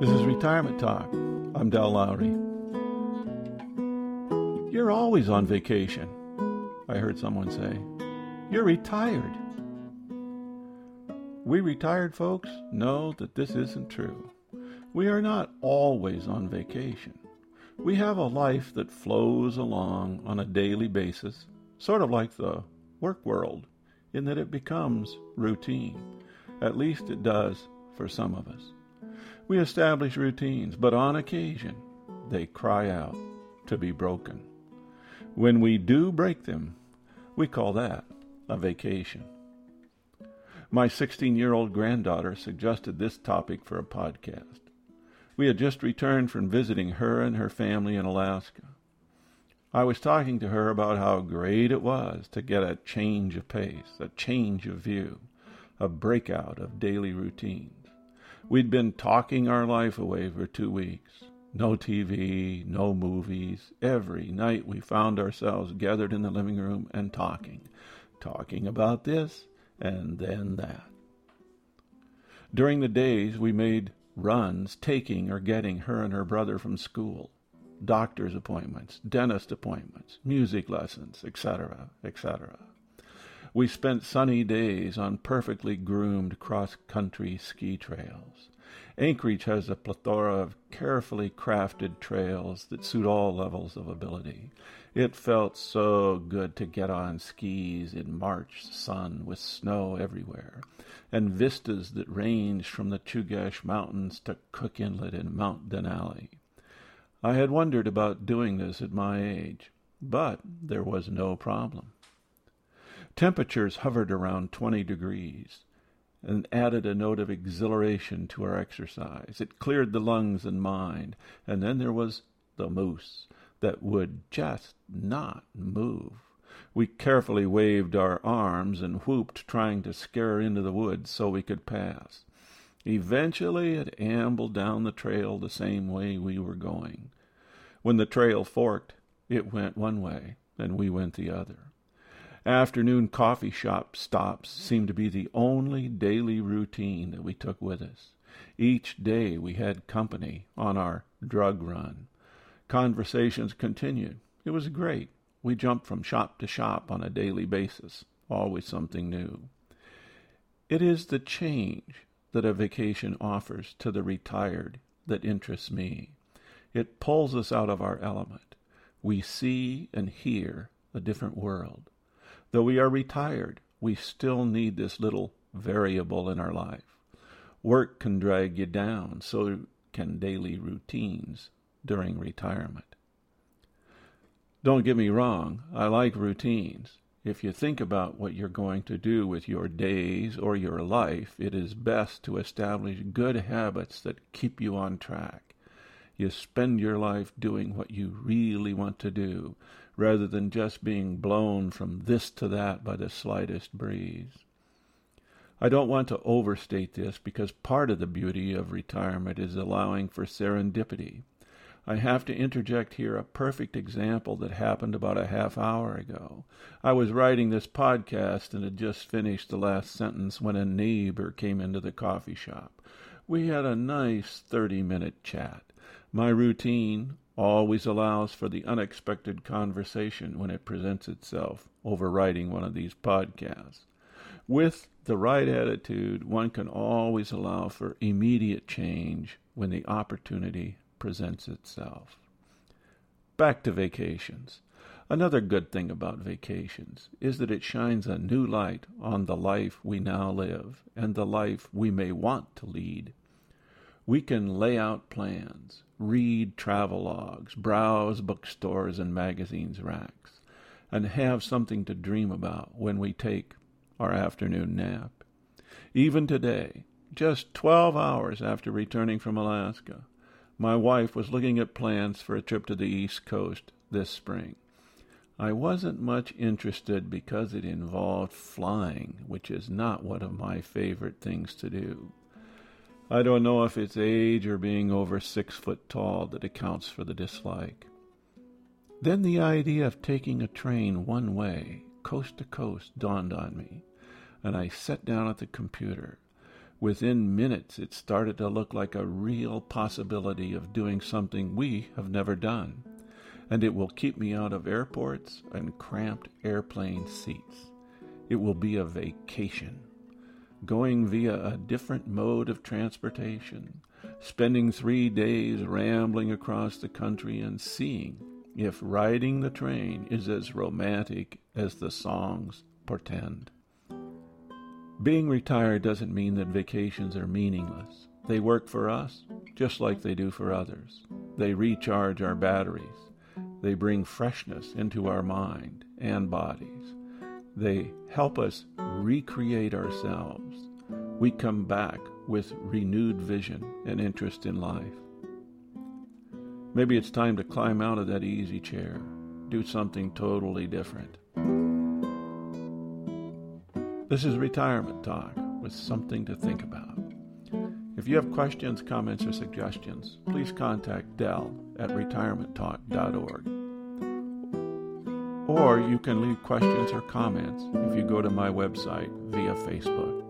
This is Retirement Talk. I'm Del Lowry. You're always on vacation, I heard someone say. You're retired. We retired folks know that this isn't true. We are not always on vacation. We have a life that flows along on a daily basis, sort of like the work world, in that it becomes routine. At least it does for some of us. We establish routines, but on occasion they cry out to be broken. When we do break them, we call that a vacation. My 16 year old granddaughter suggested this topic for a podcast. We had just returned from visiting her and her family in Alaska. I was talking to her about how great it was to get a change of pace, a change of view, a breakout of daily routines. We'd been talking our life away for two weeks. No TV, no movies. Every night we found ourselves gathered in the living room and talking. Talking about this and then that. During the days, we made runs taking or getting her and her brother from school, doctor's appointments, dentist appointments, music lessons, etc., etc. We spent sunny days on perfectly groomed cross country ski trails. Anchorage has a plethora of carefully crafted trails that suit all levels of ability. It felt so good to get on skis in March sun with snow everywhere, and vistas that ranged from the Chugach Mountains to Cook Inlet and Mount Denali. I had wondered about doing this at my age, but there was no problem. Temperatures hovered around 20 degrees and added a note of exhilaration to our exercise. It cleared the lungs and mind. And then there was the moose that would just not move. We carefully waved our arms and whooped, trying to scare into the woods so we could pass. Eventually it ambled down the trail the same way we were going. When the trail forked, it went one way, and we went the other. Afternoon coffee shop stops seemed to be the only daily routine that we took with us. Each day we had company on our drug run. Conversations continued. It was great. We jumped from shop to shop on a daily basis, always something new. It is the change that a vacation offers to the retired that interests me. It pulls us out of our element. We see and hear a different world. Though we are retired, we still need this little variable in our life. Work can drag you down, so can daily routines during retirement. Don't get me wrong, I like routines. If you think about what you're going to do with your days or your life, it is best to establish good habits that keep you on track. You spend your life doing what you really want to do, rather than just being blown from this to that by the slightest breeze. I don't want to overstate this because part of the beauty of retirement is allowing for serendipity. I have to interject here a perfect example that happened about a half hour ago. I was writing this podcast and had just finished the last sentence when a neighbor came into the coffee shop. We had a nice 30 minute chat. My routine, always allows for the unexpected conversation when it presents itself over writing one of these podcasts. With the right attitude, one can always allow for immediate change when the opportunity presents itself. Back to vacations. Another good thing about vacations is that it shines a new light on the life we now live and the life we may want to lead. We can lay out plans, read travelogues, browse bookstores and magazines racks, and have something to dream about when we take our afternoon nap. Even today, just 12 hours after returning from Alaska, my wife was looking at plans for a trip to the East Coast this spring. I wasn't much interested because it involved flying, which is not one of my favorite things to do. I don't know if it's age or being over six foot tall that accounts for the dislike. Then the idea of taking a train one way, coast to coast, dawned on me, and I sat down at the computer. Within minutes, it started to look like a real possibility of doing something we have never done. And it will keep me out of airports and cramped airplane seats. It will be a vacation. Going via a different mode of transportation, spending three days rambling across the country and seeing if riding the train is as romantic as the songs portend. Being retired doesn't mean that vacations are meaningless. They work for us just like they do for others. They recharge our batteries. They bring freshness into our mind and bodies. They help us recreate ourselves. We come back with renewed vision and interest in life. Maybe it's time to climb out of that easy chair, do something totally different. This is Retirement Talk with something to think about. If you have questions, comments, or suggestions, please contact Dell at retirementtalk.org. Or you can leave questions or comments if you go to my website via Facebook.